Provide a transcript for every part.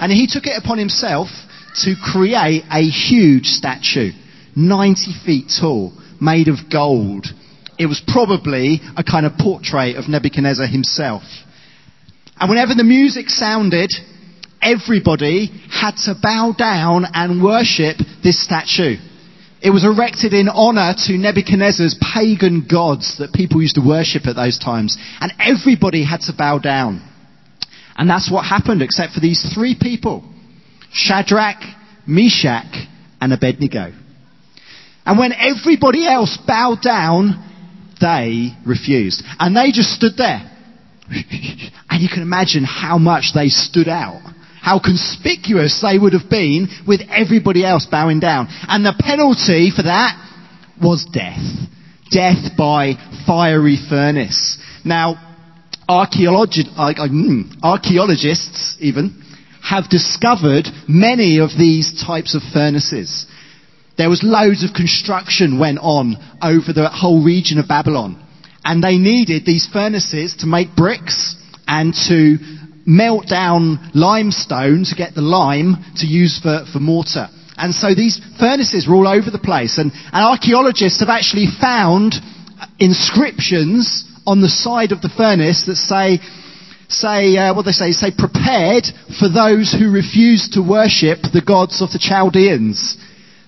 And he took it upon himself to create a huge statue, 90 feet tall, made of gold. It was probably a kind of portrait of Nebuchadnezzar himself. And whenever the music sounded, everybody had to bow down and worship this statue. It was erected in honor to Nebuchadnezzar's pagan gods that people used to worship at those times. And everybody had to bow down. And that's what happened except for these three people. Shadrach, Meshach, and Abednego. And when everybody else bowed down, they refused. And they just stood there. and you can imagine how much they stood out. How conspicuous they would have been with everybody else bowing down. And the penalty for that was death. Death by fiery furnace. Now, archaeologi- mm, archaeologists even have discovered many of these types of furnaces. There was loads of construction went on over the whole region of Babylon. And they needed these furnaces to make bricks and to melt down limestone to get the lime to use for, for mortar. And so these furnaces were all over the place. And, and archaeologists have actually found inscriptions on the side of the furnace that say, say, uh, what they say, say, prepared for those who refuse to worship the gods of the Chaldeans.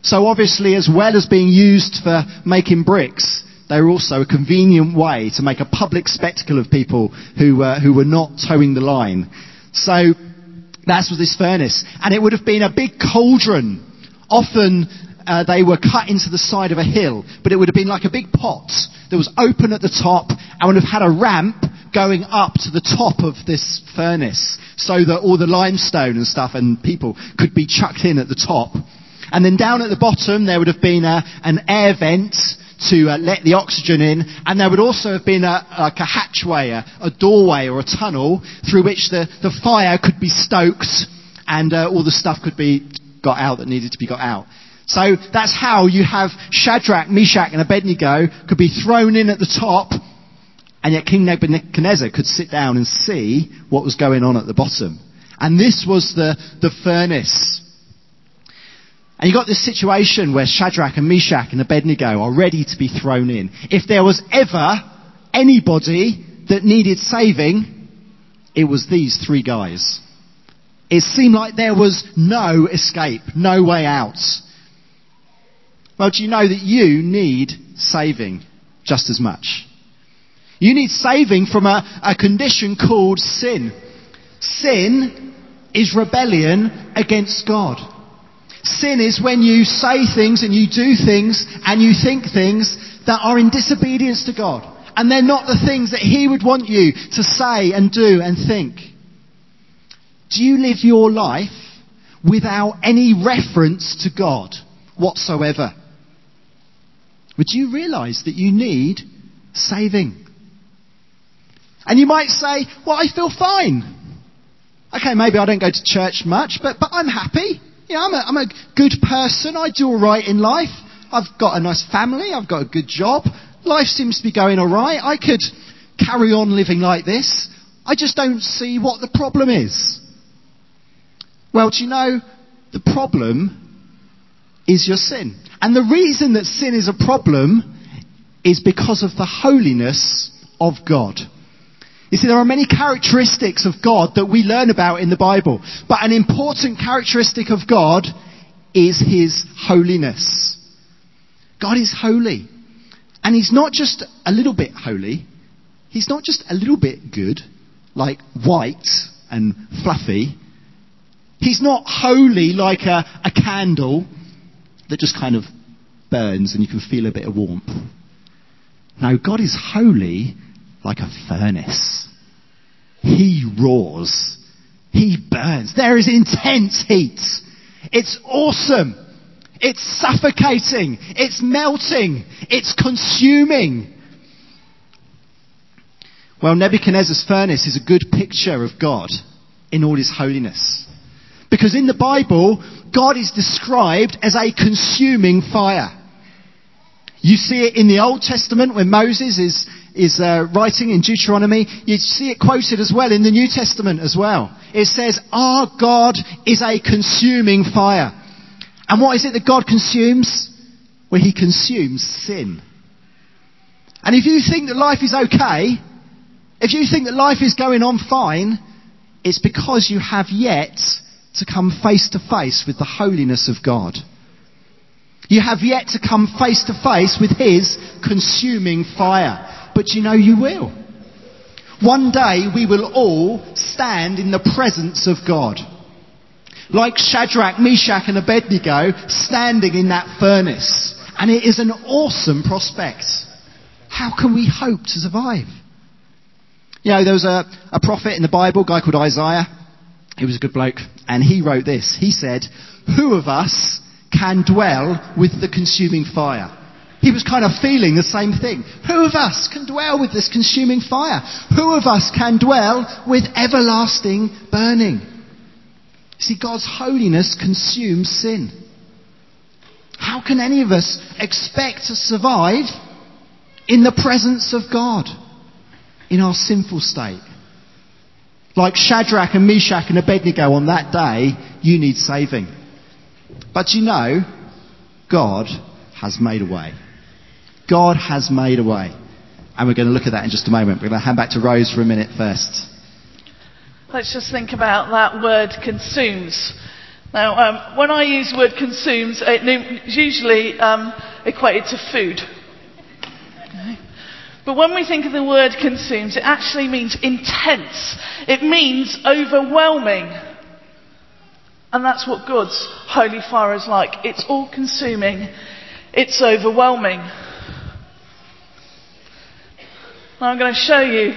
So obviously, as well as being used for making bricks, they were also a convenient way to make a public spectacle of people who, uh, who were not toeing the line. So that's what this furnace. And it would have been a big cauldron. Often uh, they were cut into the side of a hill, but it would have been like a big pot that was open at the top and would have had a ramp going up to the top of this furnace so that all the limestone and stuff and people could be chucked in at the top. And then down at the bottom, there would have been a, an air vent to uh, let the oxygen in, and there would also have been a, like a hatchway, a, a doorway or a tunnel through which the, the fire could be stoked and uh, all the stuff could be got out that needed to be got out. So that's how you have Shadrach, Meshach, and Abednego could be thrown in at the top, and yet King Nebuchadnezzar could sit down and see what was going on at the bottom. And this was the, the furnace and you got this situation where Shadrach and Meshach and Abednego are ready to be thrown in. If there was ever anybody that needed saving, it was these three guys. It seemed like there was no escape, no way out. Well, do you know that you need saving just as much? You need saving from a, a condition called sin. Sin is rebellion against God. Sin is when you say things and you do things and you think things that are in disobedience to God. And they're not the things that He would want you to say and do and think. Do you live your life without any reference to God whatsoever? Would you realize that you need saving? And you might say, well, I feel fine. Okay, maybe I don't go to church much, but, but I'm happy. You know, I'm a, I'm a good person. I do all right in life. I've got a nice family. I've got a good job. Life seems to be going all right. I could carry on living like this. I just don't see what the problem is. Well, do you know, the problem is your sin. And the reason that sin is a problem is because of the holiness of God. You see, there are many characteristics of God that we learn about in the Bible. But an important characteristic of God is His holiness. God is holy. And He's not just a little bit holy. He's not just a little bit good, like white and fluffy. He's not holy like a, a candle that just kind of burns and you can feel a bit of warmth. Now, God is holy like a furnace. He roars. He burns. There is intense heat. It's awesome. It's suffocating. It's melting. It's consuming. Well, Nebuchadnezzar's furnace is a good picture of God in all his holiness. Because in the Bible, God is described as a consuming fire. You see it in the Old Testament when Moses is is uh, writing in Deuteronomy, you see it quoted as well in the New Testament as well. It says, our God is a consuming fire. And what is it that God consumes? Well, He consumes sin. And if you think that life is okay, if you think that life is going on fine, it's because you have yet to come face to face with the holiness of God. You have yet to come face to face with His consuming fire. But you know you will. One day we will all stand in the presence of God. Like Shadrach, Meshach and Abednego standing in that furnace. And it is an awesome prospect. How can we hope to survive? You know, there was a, a prophet in the Bible, a guy called Isaiah. He was a good bloke. And he wrote this. He said, Who of us can dwell with the consuming fire? He was kind of feeling the same thing. Who of us can dwell with this consuming fire? Who of us can dwell with everlasting burning? See, God's holiness consumes sin. How can any of us expect to survive in the presence of God in our sinful state? Like Shadrach and Meshach and Abednego on that day, you need saving. But you know, God has made a way. God has made a way. And we're going to look at that in just a moment. We're going to hand back to Rose for a minute first. Let's just think about that word consumes. Now, um, when I use the word consumes, it's usually um, equated to food. But when we think of the word consumes, it actually means intense. It means overwhelming. And that's what God's holy fire is like. It's all consuming. It's overwhelming. Now I'm going to show you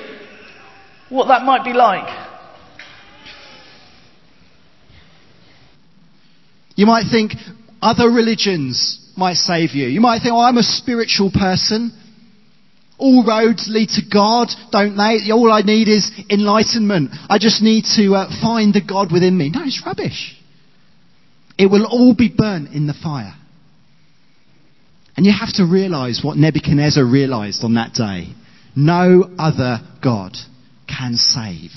what that might be like. You might think other religions might save you. You might think, oh, I'm a spiritual person. All roads lead to God, don't they? All I need is enlightenment. I just need to uh, find the God within me. No, it's rubbish. It will all be burnt in the fire. And you have to realize what Nebuchadnezzar realized on that day. No other God can save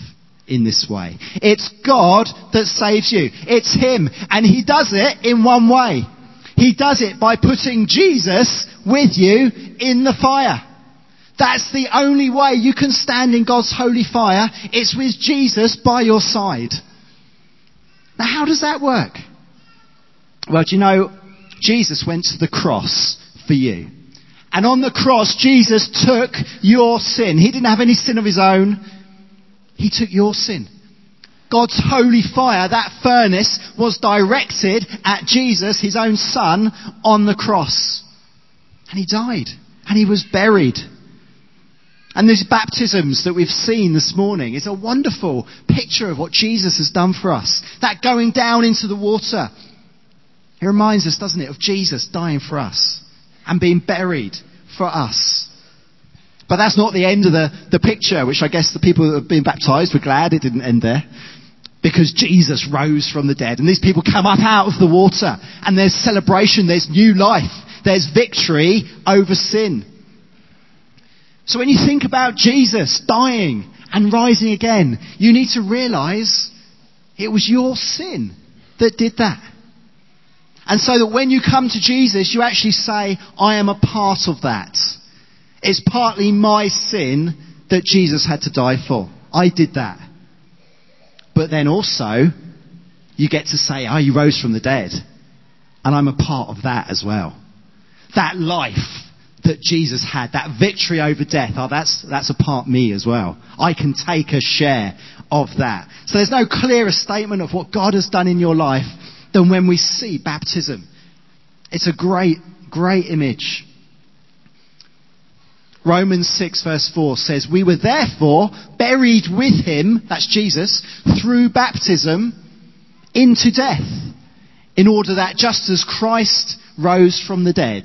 in this way. It's God that saves you. It's Him. And He does it in one way. He does it by putting Jesus with you in the fire. That's the only way you can stand in God's holy fire. It's with Jesus by your side. Now how does that work? Well, do you know, Jesus went to the cross for you. And on the cross, Jesus took your sin. He didn't have any sin of his own. He took your sin. God's holy fire, that furnace, was directed at Jesus, his own son, on the cross. And he died. And he was buried. And these baptisms that we've seen this morning is a wonderful picture of what Jesus has done for us. That going down into the water. It reminds us, doesn't it, of Jesus dying for us and being buried for us. But that's not the end of the, the picture, which I guess the people that have been baptized were glad it didn't end there. Because Jesus rose from the dead. And these people come up out of the water. And there's celebration, there's new life, there's victory over sin. So when you think about Jesus dying and rising again, you need to realize it was your sin that did that. And so that when you come to Jesus, you actually say, I am a part of that. It's partly my sin that Jesus had to die for. I did that. But then also, you get to say, oh, you rose from the dead. And I'm a part of that as well. That life that Jesus had, that victory over death, oh, that's, that's a part me as well. I can take a share of that. So there's no clearer statement of what God has done in your life than when we see baptism. It's a great, great image. Romans 6 verse 4 says, We were therefore buried with him, that's Jesus, through baptism into death, in order that just as Christ rose from the dead,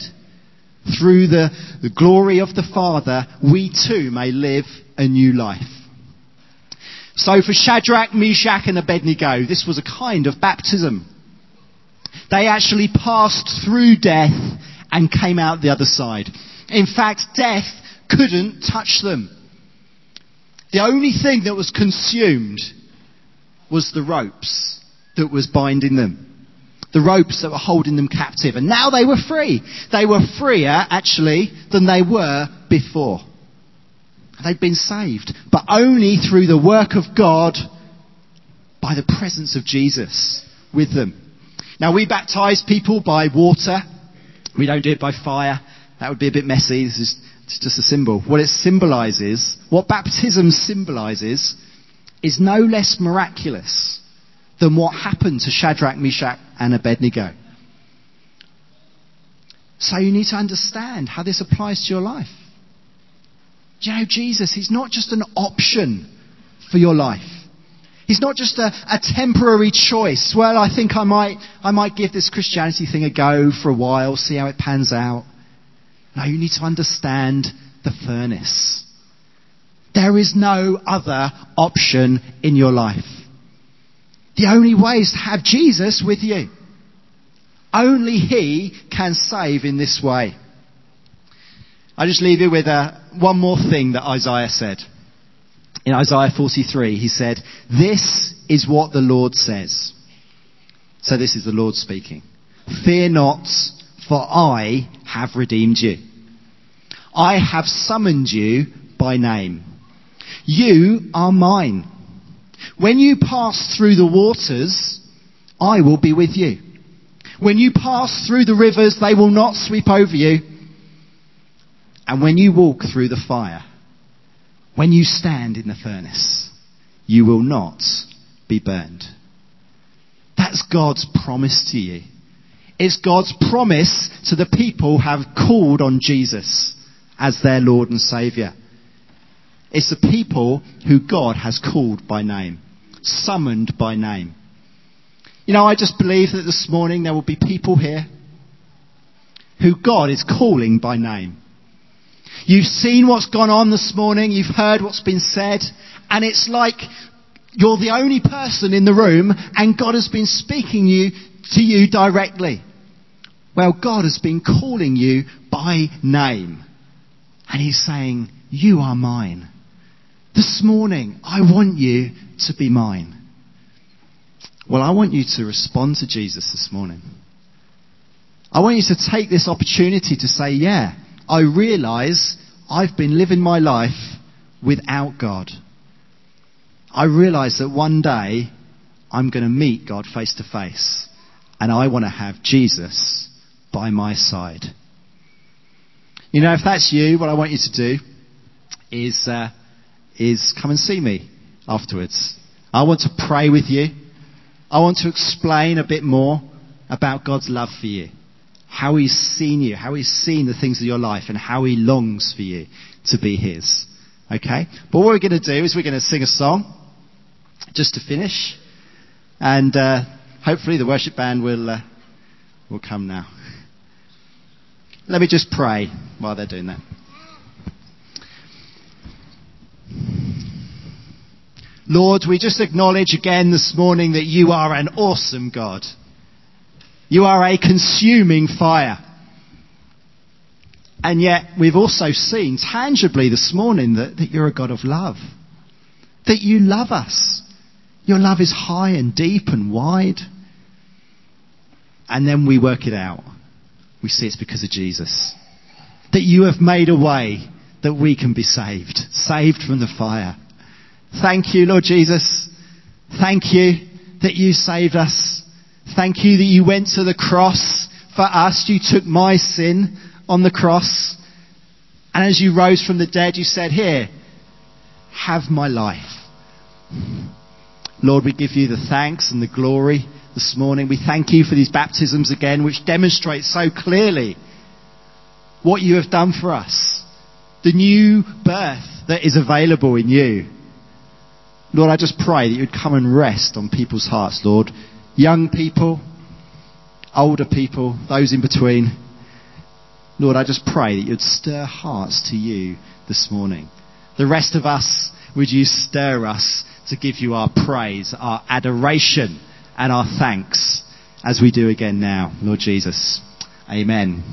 through the, the glory of the Father, we too may live a new life. So for Shadrach, Meshach and Abednego, this was a kind of baptism. They actually passed through death and came out the other side. In fact, death couldn't touch them. The only thing that was consumed was the ropes that was binding them. The ropes that were holding them captive. And now they were free. They were freer, actually, than they were before. They'd been saved. But only through the work of God by the presence of Jesus with them. Now we baptize people by water. We don't do it by fire. That would be a bit messy. This is just a symbol. What it symbolizes, what baptism symbolizes, is no less miraculous than what happened to Shadrach, Meshach, and Abednego. So you need to understand how this applies to your life. Do you know Jesus? He's not just an option for your life. He's not just a, a, temporary choice. Well, I think I might, I might give this Christianity thing a go for a while, see how it pans out. No, you need to understand the furnace. There is no other option in your life. The only way is to have Jesus with you. Only He can save in this way. I just leave you with uh, one more thing that Isaiah said. In Isaiah 43, he said, This is what the Lord says. So this is the Lord speaking. Fear not, for I have redeemed you. I have summoned you by name. You are mine. When you pass through the waters, I will be with you. When you pass through the rivers, they will not sweep over you. And when you walk through the fire, when you stand in the furnace, you will not be burned. That's God's promise to you. It's God's promise to the people who have called on Jesus as their Lord and Saviour. It's the people who God has called by name, summoned by name. You know, I just believe that this morning there will be people here who God is calling by name. You've seen what's gone on this morning, you've heard what's been said, and it's like you're the only person in the room and God has been speaking you, to you directly. Well, God has been calling you by name. And He's saying, You are mine. This morning, I want you to be mine. Well, I want you to respond to Jesus this morning. I want you to take this opportunity to say, Yeah, I realize I've been living my life without God. I realize that one day I'm going to meet God face to face, and I want to have Jesus by my side. You know, if that's you, what I want you to do is, uh, is come and see me afterwards. I want to pray with you. I want to explain a bit more about God's love for you. How He's seen you, how He's seen the things of your life, and how He longs for you to be His. Okay? But what we're going to do is we're going to sing a song just to finish. And uh, hopefully the worship band will, uh, will come now. Let me just pray while they're doing that. Lord, we just acknowledge again this morning that you are an awesome God. You are a consuming fire. And yet we've also seen tangibly this morning that, that you're a God of love. That you love us. Your love is high and deep and wide. And then we work it out we see it's because of Jesus. That you have made a way that we can be saved, saved from the fire. Thank you, Lord Jesus. Thank you that you saved us. Thank you that you went to the cross for us. You took my sin on the cross. And as you rose from the dead, you said, Here, have my life. Lord, we give you the thanks and the glory this morning. We thank you for these baptisms again, which demonstrate so clearly what you have done for us. The new birth that is available in you. Lord, I just pray that you'd come and rest on people's hearts, Lord. Young people, older people, those in between. Lord, I just pray that you'd stir hearts to you this morning. The rest of us, would you stir us to give you our praise, our adoration and our thanks as we do again now, Lord Jesus. Amen.